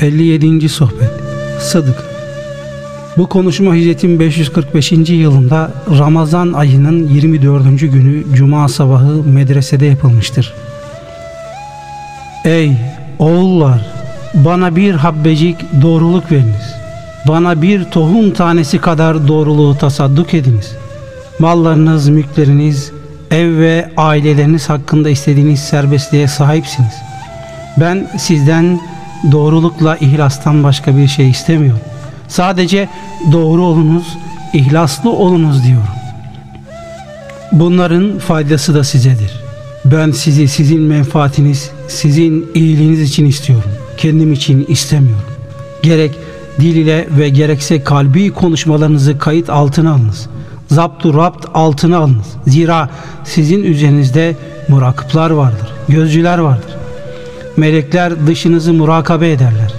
57. Sohbet Sıdık Bu konuşma hicretin 545. yılında Ramazan ayının 24. günü Cuma sabahı medresede yapılmıştır. Ey oğullar! Bana bir habbecik doğruluk veriniz. Bana bir tohum tanesi kadar doğruluğu tasadduk ediniz. Mallarınız, mülkleriniz, ev ve aileleriniz hakkında istediğiniz serbestliğe sahipsiniz. Ben sizden doğrulukla ihlastan başka bir şey istemiyorum. Sadece doğru olunuz, ihlaslı olunuz diyorum. Bunların faydası da sizedir. Ben sizi sizin menfaatiniz, sizin iyiliğiniz için istiyorum. Kendim için istemiyorum. Gerek dil ile ve gerekse kalbi konuşmalarınızı kayıt altına alınız. Zaptu rapt altına alınız. Zira sizin üzerinizde murakıplar vardır, gözcüler vardır. Melekler dışınızı murakabe ederler.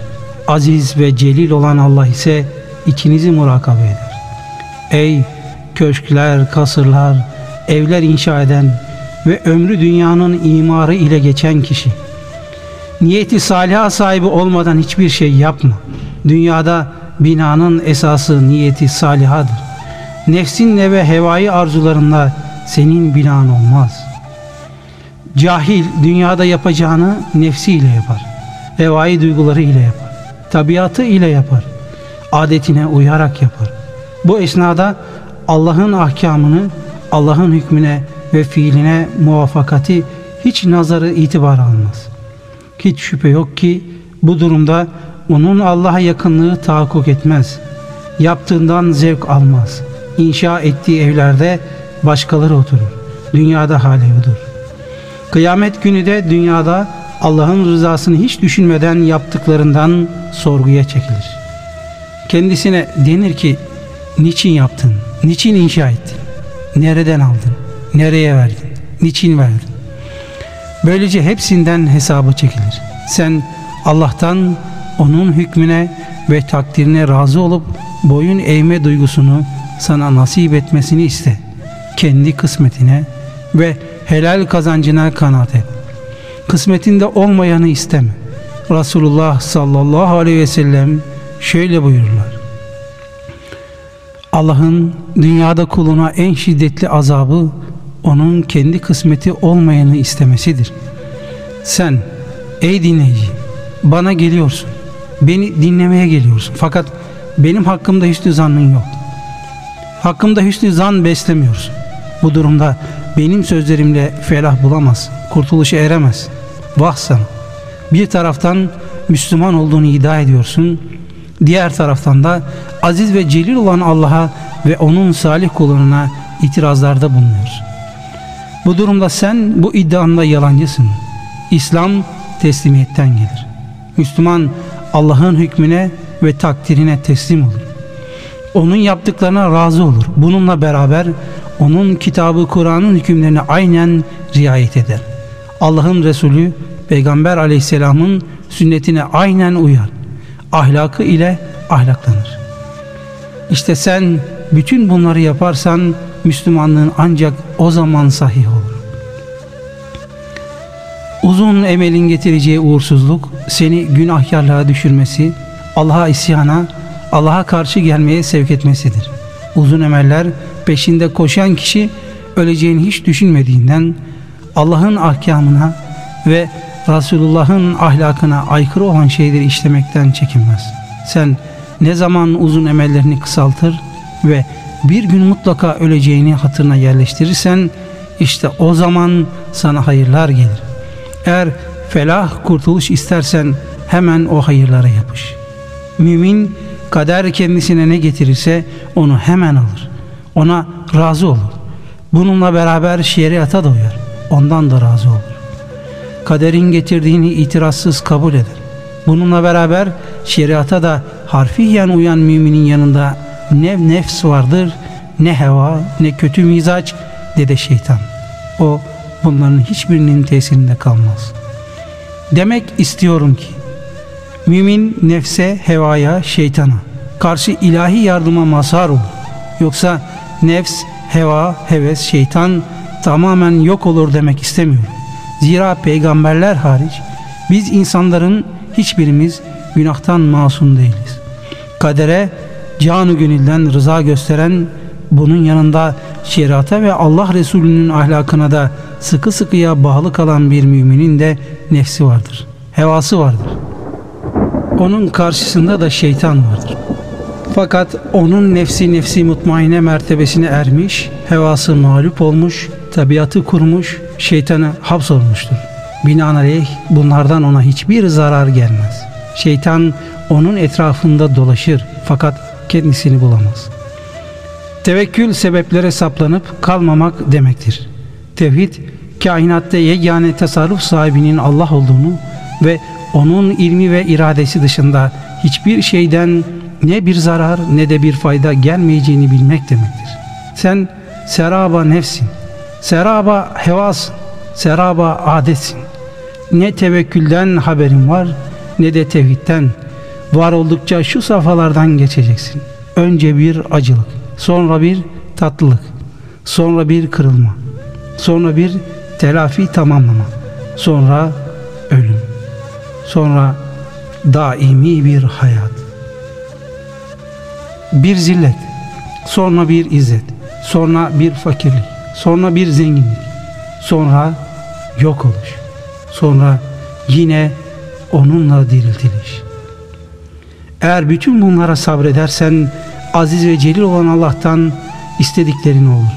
Aziz ve celil olan Allah ise içinizi murakabe eder. Ey köşkler, kasırlar, evler inşa eden ve ömrü dünyanın imarı ile geçen kişi. Niyeti saliha sahibi olmadan hiçbir şey yapma. Dünyada binanın esası niyeti salihadır. Nefsinle ve hevai arzularınla senin binan olmaz.'' Cahil dünyada yapacağını nefsiyle yapar. Hevai duyguları ile yapar. Tabiatı ile yapar. Adetine uyarak yapar. Bu esnada Allah'ın ahkamını, Allah'ın hükmüne ve fiiline muvaffakati hiç nazarı itibar almaz. Hiç şüphe yok ki bu durumda onun Allah'a yakınlığı tahakkuk etmez. Yaptığından zevk almaz. İnşa ettiği evlerde başkaları oturur. Dünyada hali budur. Kıyamet günü de dünyada Allah'ın rızasını hiç düşünmeden yaptıklarından sorguya çekilir. Kendisine denir ki niçin yaptın, niçin inşa ettin, nereden aldın, nereye verdin, niçin verdin. Böylece hepsinden hesabı çekilir. Sen Allah'tan onun hükmüne ve takdirine razı olup boyun eğme duygusunu sana nasip etmesini iste. Kendi kısmetine ve helal kazancına kanaat et. Kısmetinde olmayanı isteme. Resulullah sallallahu aleyhi ve sellem şöyle buyururlar. Allah'ın dünyada kuluna en şiddetli azabı onun kendi kısmeti olmayanı istemesidir. Sen ey dinleyici bana geliyorsun. Beni dinlemeye geliyorsun. Fakat benim hakkımda hüsnü zannın yok. Hakkımda hüsnü zan beslemiyorsun. Bu durumda benim sözlerimle felah bulamaz, kurtuluşa eremez. Vah. Bir taraftan Müslüman olduğunu iddia ediyorsun, diğer taraftan da aziz ve celil olan Allah'a ve onun salih kullarına itirazlarda bulunuyorsun. Bu durumda sen bu iddianda yalancısın. İslam teslimiyetten gelir. Müslüman Allah'ın hükmüne ve takdirine teslim olur. Onun yaptıklarına razı olur. Bununla beraber onun kitabı Kur'an'ın hükümlerine aynen riayet eder. Allah'ın Resulü Peygamber aleyhisselamın sünnetine aynen uyar. Ahlakı ile ahlaklanır. İşte sen bütün bunları yaparsan Müslümanlığın ancak o zaman sahih olur. Uzun emelin getireceği uğursuzluk seni günahkarlığa düşürmesi, Allah'a isyana, Allah'a karşı gelmeye sevk etmesidir. Uzun emeller peşinde koşan kişi öleceğini hiç düşünmediğinden Allah'ın ahkamına ve Resulullah'ın ahlakına aykırı olan şeyleri işlemekten çekinmez. Sen ne zaman uzun emellerini kısaltır ve bir gün mutlaka öleceğini hatırına yerleştirirsen işte o zaman sana hayırlar gelir. Eğer felah kurtuluş istersen hemen o hayırlara yapış. Mümin kader kendisine ne getirirse onu hemen alır ona razı olur. Bununla beraber şeriata da uyar. Ondan da razı olur. Kaderin getirdiğini itirazsız kabul eder. Bununla beraber şeriata da harfiyen uyan müminin yanında ne nefs vardır, ne heva, ne kötü mizaç, ne şeytan. O bunların hiçbirinin tesirinde kalmaz. Demek istiyorum ki, mümin nefse, hevaya, şeytana karşı ilahi yardıma mazhar olur. Yoksa nefs, heva, heves, şeytan tamamen yok olur demek istemiyorum. Zira peygamberler hariç biz insanların hiçbirimiz günahtan masum değiliz. Kadere canı gönülden rıza gösteren bunun yanında şeriata ve Allah Resulü'nün ahlakına da sıkı sıkıya bağlı kalan bir müminin de nefsi vardır. Hevası vardır. Onun karşısında da şeytan vardır. Fakat onun nefsi nefsi mutmaine mertebesine ermiş, hevası mağlup olmuş, tabiatı kurmuş, şeytanı hapsolmuştur. Binaenaleyh bunlardan ona hiçbir zarar gelmez. Şeytan onun etrafında dolaşır fakat kendisini bulamaz. Tevekkül sebeplere saplanıp kalmamak demektir. Tevhid, kainatta yegane tasarruf sahibinin Allah olduğunu ve onun ilmi ve iradesi dışında hiçbir şeyden ne bir zarar ne de bir fayda gelmeyeceğini bilmek demektir. Sen seraba nefsin, seraba hevasın, seraba adetsin. Ne tevekkülden haberin var ne de tevhidden. Var oldukça şu safhalardan geçeceksin. Önce bir acılık, sonra bir tatlılık, sonra bir kırılma, sonra bir telafi tamamlama, sonra ölüm, sonra daimi bir hayat. Bir zillet, sonra bir izzet, sonra bir fakirlik, sonra bir zenginlik, sonra yok oluş, sonra yine onunla diriltiliş. Eğer bütün bunlara sabredersen aziz ve celil olan Allah'tan istediklerin olur.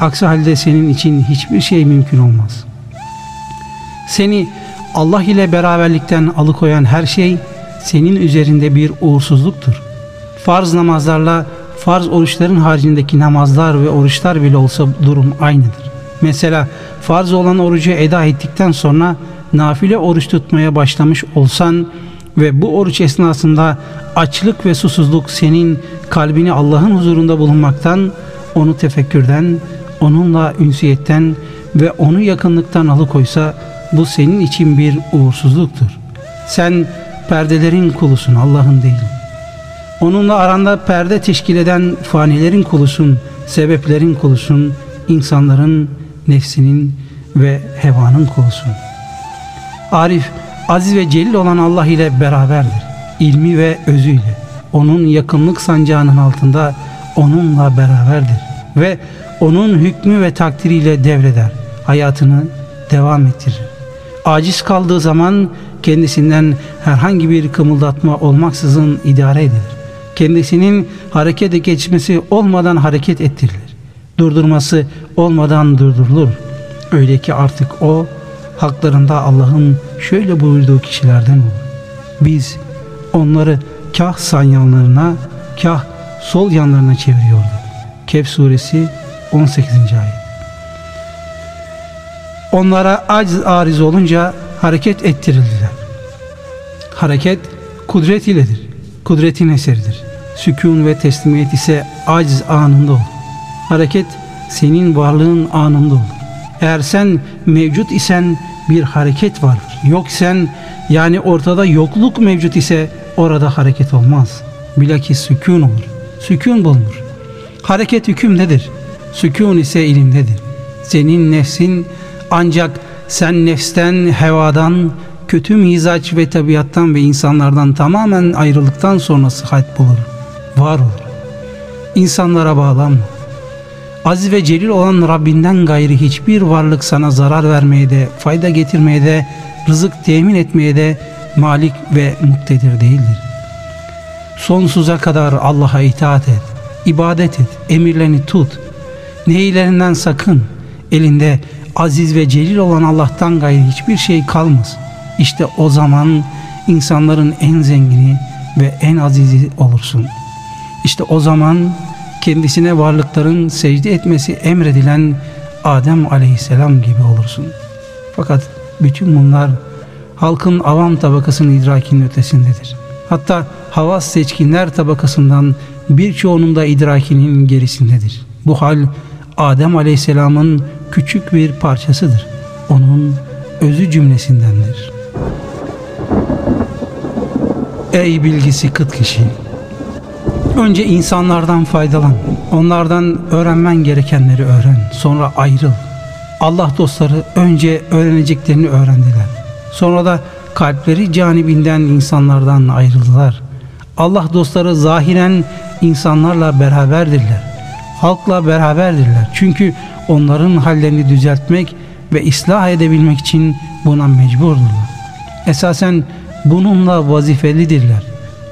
Aksi halde senin için hiçbir şey mümkün olmaz. Seni Allah ile beraberlikten alıkoyan her şey senin üzerinde bir uğursuzluktur. Farz namazlarla farz oruçların haricindeki namazlar ve oruçlar bile olsa durum aynıdır. Mesela farz olan orucu eda ettikten sonra nafile oruç tutmaya başlamış olsan ve bu oruç esnasında açlık ve susuzluk senin kalbini Allah'ın huzurunda bulunmaktan, onu tefekkürden, onunla ünsiyetten ve onu yakınlıktan alıkoysa bu senin için bir uğursuzluktur. Sen perdelerin kulusun Allah'ın değil. Onunla aranda perde teşkil eden fanilerin kulusun, sebeplerin kulusun, insanların, nefsinin ve hevanın kulusun. Arif, aziz ve celil olan Allah ile beraberdir. İlmi ve özüyle. Onun yakınlık sancağının altında onunla beraberdir. Ve onun hükmü ve takdiriyle devreder. Hayatını devam ettirir. Aciz kaldığı zaman kendisinden herhangi bir kımıldatma olmaksızın idare edilir. Kendisinin harekete geçmesi olmadan hareket ettirilir. Durdurması olmadan durdurulur. Öyle ki artık o haklarında Allah'ın şöyle buyurduğu kişilerden olur. Biz onları kah sağ yanlarına kah sol yanlarına çeviriyorduk. Kehf suresi 18. ayet. Onlara aciz ariz olunca hareket ettirildiler. Hareket kudret iledir. Kudretin eseridir. Sükun ve teslimiyet ise aciz anında olur. Hareket senin varlığın anında olur. Eğer sen mevcut isen bir hareket vardır. Yok sen yani ortada yokluk mevcut ise orada hareket olmaz. Bilakis sükun olur. Sükun bulunur. Hareket hüküm nedir? Sükun ise ilimdedir. Senin nefsin ancak sen nefsten, hevadan, kötü mizaç ve tabiattan ve insanlardan tamamen ayrılıktan sonra sıhhat bulur. Var olur. İnsanlara bağlanma. Aziz ve celil olan Rabbinden gayri hiçbir varlık sana zarar vermeye de, fayda getirmeye de, rızık temin etmeye de malik ve muktedir değildir. Sonsuza kadar Allah'a itaat et, ibadet et, emirlerini tut, neylerinden sakın, elinde aziz ve celil olan Allah'tan gayri hiçbir şey kalmaz. İşte o zaman insanların en zengini ve en azizi olursun. İşte o zaman kendisine varlıkların secde etmesi emredilen Adem aleyhisselam gibi olursun. Fakat bütün bunlar halkın avam tabakasının idrakinin ötesindedir. Hatta havas seçkinler tabakasından birçoğunun da idrakinin gerisindedir. Bu hal Adem aleyhisselamın küçük bir parçasıdır. Onun özü cümlesindendir. Ey bilgisi kıt kişi! Önce insanlardan faydalan. Onlardan öğrenmen gerekenleri öğren. Sonra ayrıl. Allah dostları önce öğreneceklerini öğrendiler. Sonra da kalpleri canibinden insanlardan ayrıldılar. Allah dostları zahiren insanlarla beraberdirler. Halkla beraberdirler. Çünkü onların hallerini düzeltmek ve ıslah edebilmek için buna mecburdurlar. Esasen bununla vazifelidirler.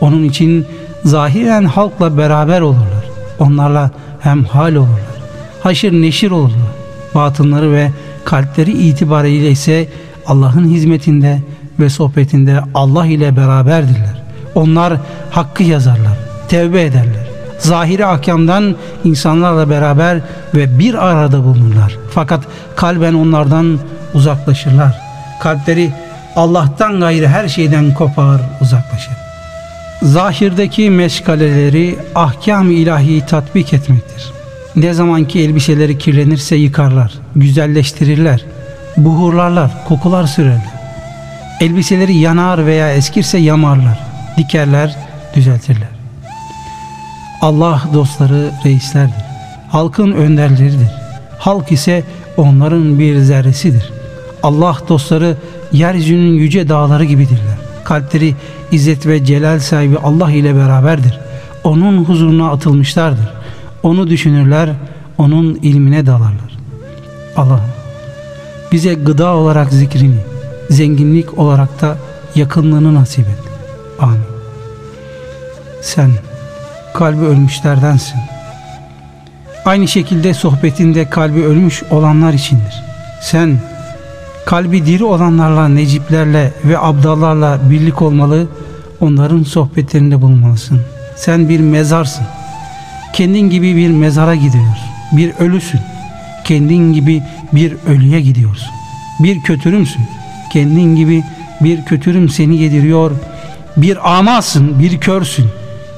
Onun için zahiren halkla beraber olurlar. Onlarla hem hal olurlar. Haşır neşir olurlar. Batınları ve kalpleri itibariyle ise Allah'ın hizmetinde ve sohbetinde Allah ile beraberdirler. Onlar hakkı yazarlar, tevbe ederler. Zahiri ahkamdan insanlarla beraber ve bir arada bulunurlar. Fakat kalben onlardan uzaklaşırlar. Kalpleri Allah'tan gayrı her şeyden kopar, uzaklaşır. Zahirdeki meşgaleleri ahkam ilahi tatbik etmektir. Ne zamanki elbiseleri kirlenirse yıkarlar, güzelleştirirler, buhurlarlar, kokular sürerler. Elbiseleri yanar veya eskirse yamarlar, dikerler, düzeltirler. Allah dostları reislerdir. Halkın önderleridir. Halk ise onların bir zerresidir. Allah dostları yeryüzünün yüce dağları gibidirler. Kalpleri izzet ve celal sahibi Allah ile beraberdir. Onun huzuruna atılmışlardır. Onu düşünürler, onun ilmine dalarlar. Allah'ım bize gıda olarak zikrini, zenginlik olarak da yakınlığını nasip et. Amin. Sen kalbi ölmüşlerdensin. Aynı şekilde sohbetinde kalbi ölmüş olanlar içindir. Sen kalbi diri olanlarla, neciplerle ve abdallarla birlik olmalı, onların sohbetlerinde bulunmalısın. Sen bir mezarsın. Kendin gibi bir mezara gidiyorsun. Bir ölüsün. Kendin gibi bir ölüye gidiyorsun. Bir kötürümsün. Kendin gibi bir kötürüm seni yediriyor. Bir amasın, bir körsün.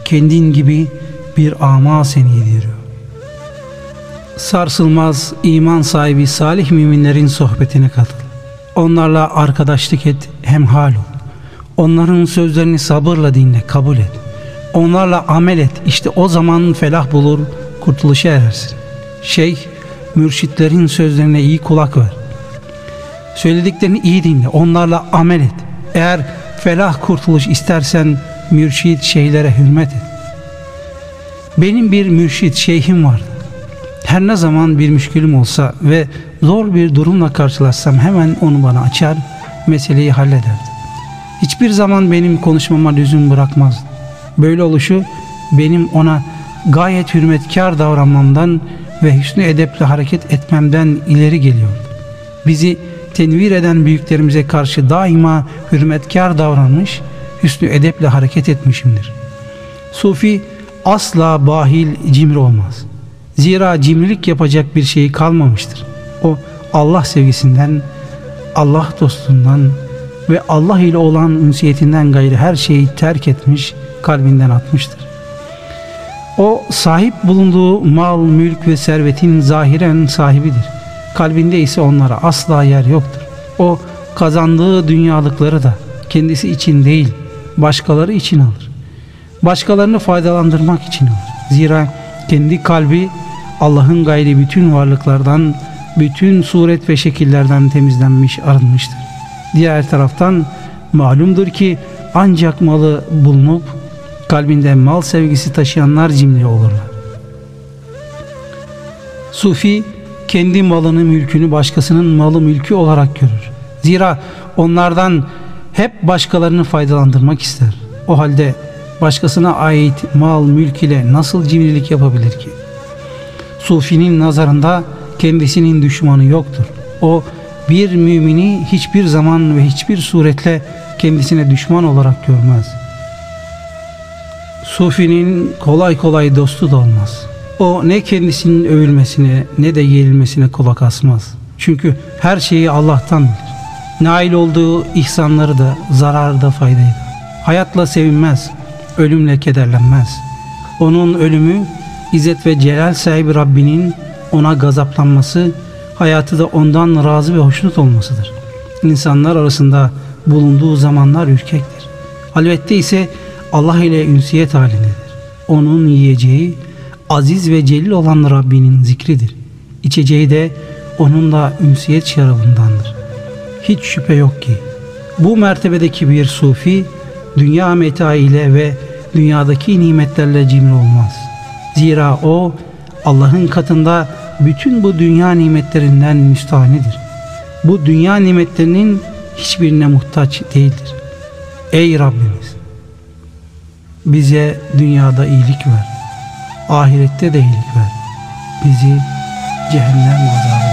Kendin gibi bir ama seni yediriyor. Sarsılmaz iman sahibi salih müminlerin sohbetine katıl. Onlarla arkadaşlık et, hemhal ol. Onların sözlerini sabırla dinle, kabul et. Onlarla amel et. İşte o zaman felah bulur, kurtuluşa erersin. Şeyh, mürşitlerin sözlerine iyi kulak ver. Söylediklerini iyi dinle. Onlarla amel et. Eğer felah kurtuluş istersen mürşit şeylere hürmet et. Benim bir mürşit şeyhim vardı. Her ne zaman bir müşkülüm olsa ve zor bir durumla karşılaşsam hemen onu bana açar, meseleyi hallederdi. Hiçbir zaman benim konuşmama lüzum bırakmazdı. Böyle oluşu benim ona gayet hürmetkar davranmamdan ve hüsnü edeple hareket etmemden ileri geliyordu. Bizi tenvir eden büyüklerimize karşı daima hürmetkar davranmış, hüsnü edeple hareket etmişimdir. Sufi asla bahil cimri olmaz. Zira cimrilik yapacak bir şeyi kalmamıştır. O Allah sevgisinden, Allah dostundan ve Allah ile olan ünsiyetinden gayrı her şeyi terk etmiş, kalbinden atmıştır. O sahip bulunduğu mal, mülk ve servetin zahiren sahibidir. Kalbinde ise onlara asla yer yoktur. O kazandığı dünyalıkları da kendisi için değil, başkaları için alır. Başkalarını faydalandırmak için alır. Zira kendi kalbi Allah'ın gayri bütün varlıklardan, bütün suret ve şekillerden temizlenmiş, arınmıştır. Diğer taraftan malumdur ki ancak malı bulunup kalbinde mal sevgisi taşıyanlar cimri olurlar. Sufi kendi malını mülkünü başkasının malı mülkü olarak görür. Zira onlardan hep başkalarını faydalandırmak ister. O halde başkasına ait mal mülk ile nasıl cimrilik yapabilir ki? Sufinin nazarında kendisinin düşmanı yoktur. O bir mümini hiçbir zaman ve hiçbir suretle kendisine düşman olarak görmez. Sufinin kolay kolay dostu da olmaz. O ne kendisinin övülmesine ne de yenilmesine kulak asmaz. Çünkü her şeyi Allah'tan bilir. Nail olduğu ihsanları da, zararı da, faydayı da. Hayatla sevinmez, ölümle kederlenmez. Onun ölümü, İzzet ve Celal sahibi Rabbinin ona gazaplanması, hayatı da ondan razı ve hoşnut olmasıdır. İnsanlar arasında bulunduğu zamanlar ürkektir. Halvette ise Allah ile ünsiyet halindedir. Onun yiyeceği aziz ve celil olan Rabbinin zikridir. İçeceği de onunla ünsiyet şarabındandır. Hiç şüphe yok ki Bu mertebedeki bir sufi dünya meta ile ve dünyadaki nimetlerle cimri olmaz. Zira o Allah'ın katında bütün bu dünya nimetlerinden müstahanidir. Bu dünya nimetlerinin hiçbirine muhtaç değildir. Ey Rabbimiz! Bize dünyada iyilik ver. Ahirette de iyilik ver. Bizi cehennem azabı